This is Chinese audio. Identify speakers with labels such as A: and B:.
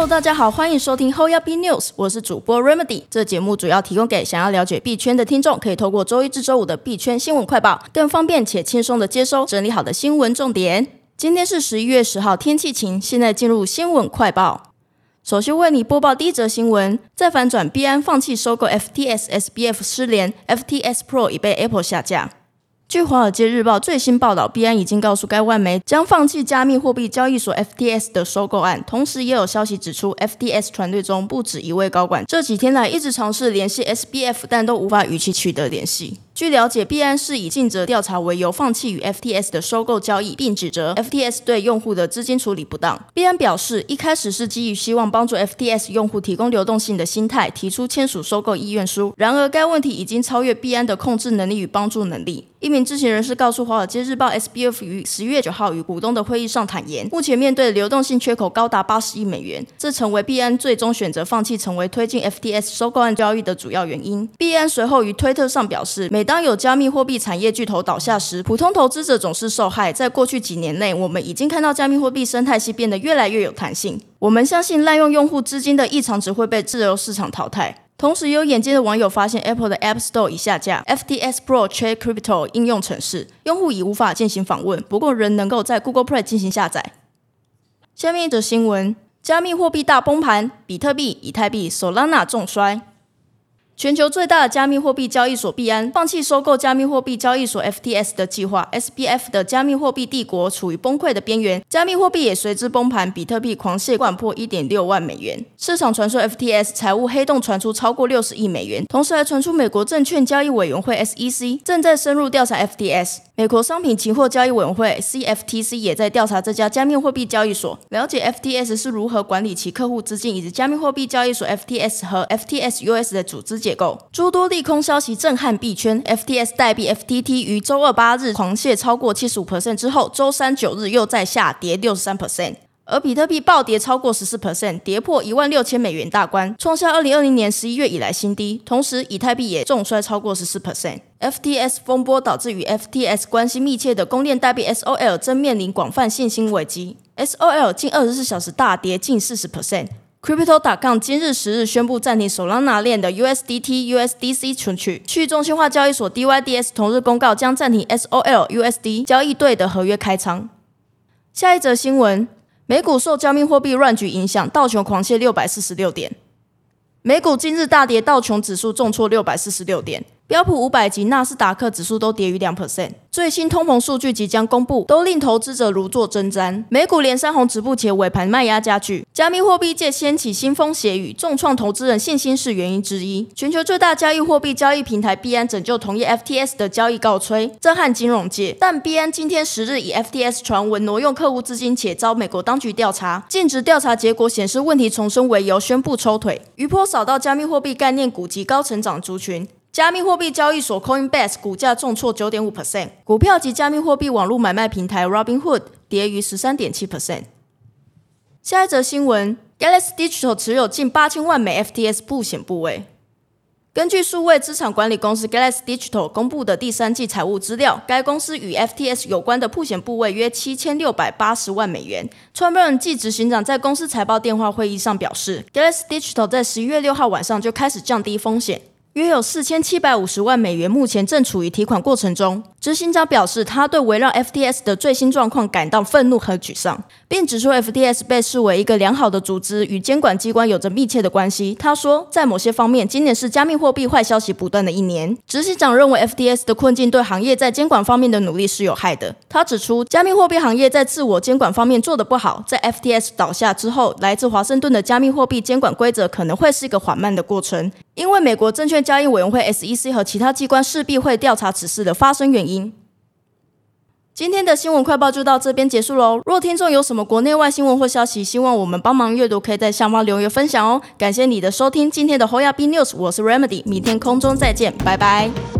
A: Hello，大家好，欢迎收听 Hoya B News，我是主播 Remedy。这节目主要提供给想要了解币圈的听众，可以透过周一至周五的币圈新闻快报，更方便且轻松的接收整理好的新闻重点。今天是十一月十号，天气晴。现在进入新闻快报，首先为你播报第一则新闻：再反转，币安放弃收购 FTS SBF 失联，FTS Pro 已被 Apple 下架。据《华尔街日报》最新报道，币安已经告诉该外媒将放弃加密货币交易所 FTS 的收购案。同时，也有消息指出，FTS 团队中不止一位高管这几天来一直尝试联系 SBF，但都无法与其取得联系。据了解，币安是以尽责调查为由放弃与 FTS 的收购交易，并指责 FTS 对用户的资金处理不当。币安表示，一开始是基于希望帮助 FTS 用户提供流动性的心态，提出签署收购意愿书。然而，该问题已经超越币安的控制能力与帮助能力。一名知情人士告诉《华尔街日报》，SBF 于十月九号与股东的会议上坦言，目前面对流动性缺口高达八十亿美元，这成为币安最终选择放弃成为推进 FTS 收购案交易的主要原因。币安随后于推特上表示，每当有加密货币产业巨头倒下时，普通投资者总是受害。在过去几年内，我们已经看到加密货币生态系变得越来越有弹性。我们相信滥用用户资金的异常值会被自由市场淘汰。同时，有眼尖的网友发现，Apple 的 App Store 已下架 FTS Pro Trade Crypto 应用程式，用户已无法进行访问，不过仍能够在 Google Play 进行下载。下面一则新闻：加密货币大崩盘，比特币、以太币、Solana 重摔。全球最大的加密货币交易所币安放弃收购加密货币交易所 FTS 的计划，SBF 的加密货币帝国处于崩溃的边缘，加密货币也随之崩盘，比特币狂泻灌破一点六万美元。市场传说 FTS 财务黑洞传出超过六十亿美元，同时还传出美国证券交易委员会 SEC 正在深入调查 FTS。美国商品期货交易委员会 CFTC 也在调查这家加密货币交易所，了解 FTS 是如何管理其客户资金，以及加密货币交易所 FTS 和 FTS US 的组织结构。诸多利空消息震撼币圈，FTS 代币 FTT 于周二八日狂泻超过七十五 percent 之后，周三九日又再下跌六十三 percent。而比特币暴跌超过十四 percent，跌破一万六千美元大关，创下二零二零年十一月以来新低。同时，以太币也重摔超过十四 percent。FTS 风波导致与 FTS 关系密切的公链代币 SOL 正面临广泛信心危机，SOL 近二十四小时大跌近四十 percent。Crypto.com 今日十日宣布暂停 Solana 链的 USDT、USDC 存取。去中心化交易所 DYDS 同日公告将暂停 SOL、USD 交易对的合约开仓。下一则新闻。美股受加密货币乱局影响，道琼狂泻六百四十六点。美股今日大跌，道琼指数重挫六百四十六点，标普五百及纳斯达克指数都跌逾两 percent。最新通膨数据即将公布，都令投资者如坐针毡。美股连三红止步，且尾盘卖压加剧。加密货币界掀起腥风血雨，重创投资人信心是原因之一。全球最大交易货币交易平台币安拯救同业 FTS 的交易告吹，震撼金融界。但币安今天十日以 FTS 传闻挪用客户资金，且遭美国当局调查，尽职调查结果显示问题重生为由，宣布抽腿。余波扫到加密货币概念股及高成长族群。加密货币交易所 Coinbase 股价重挫九点五 percent，股票及加密货币网络买卖平台 Robinhood 跌逾十三点七 percent。下一则新闻，Galaxy Digital 持有近八千万枚 FTS 不险部位。根据数位资产管理公司 Galaxy Digital 公布的第三季财务资料，该公司与 FTS 有关的铺险部位约七千六百八十万美元。创办人暨执行长在公司财报电话会议上表示，Galaxy Digital 在十一月六号晚上就开始降低风险。约有四千七百五十万美元，目前正处于提款过程中。执行长表示，他对围绕 FTS 的最新状况感到愤怒和沮丧，并指出 FTS 被视为一个良好的组织，与监管机关有着密切的关系。他说，在某些方面，今年是加密货币坏消息不断的一年。执行长认为，FTS 的困境对行业在监管方面的努力是有害的。他指出，加密货币行业在自我监管方面做得不好。在 FTS 倒下之后，来自华盛顿的加密货币监管规则可能会是一个缓慢的过程，因为美国证券交易委员会 SEC 和其他机关势必会调查此事的发生原因。今天的新闻快报就到这边结束喽。若听众有什么国内外新闻或消息，希望我们帮忙阅读，可以在下方留言分享哦。感谢你的收听，今天的 Hoya B News，我是 Remedy，明天空中再见，拜拜。